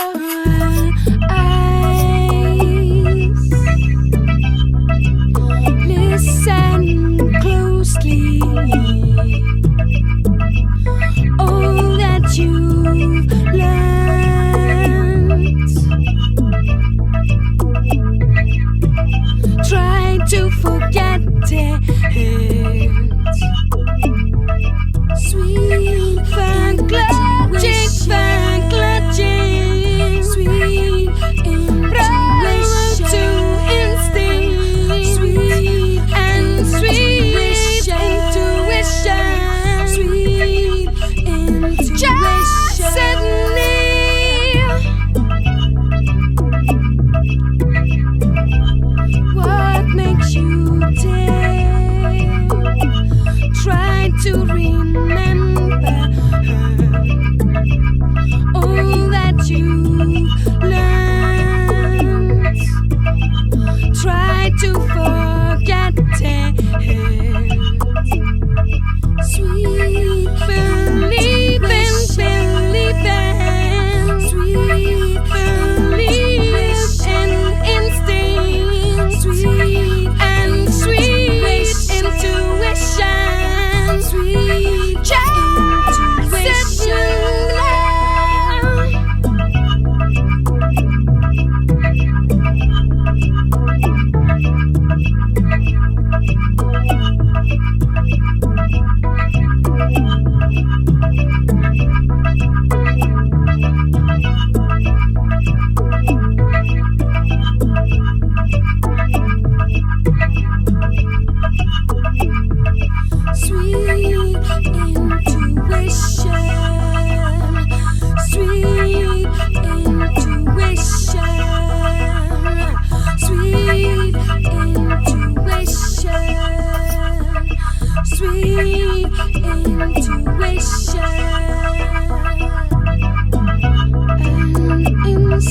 love.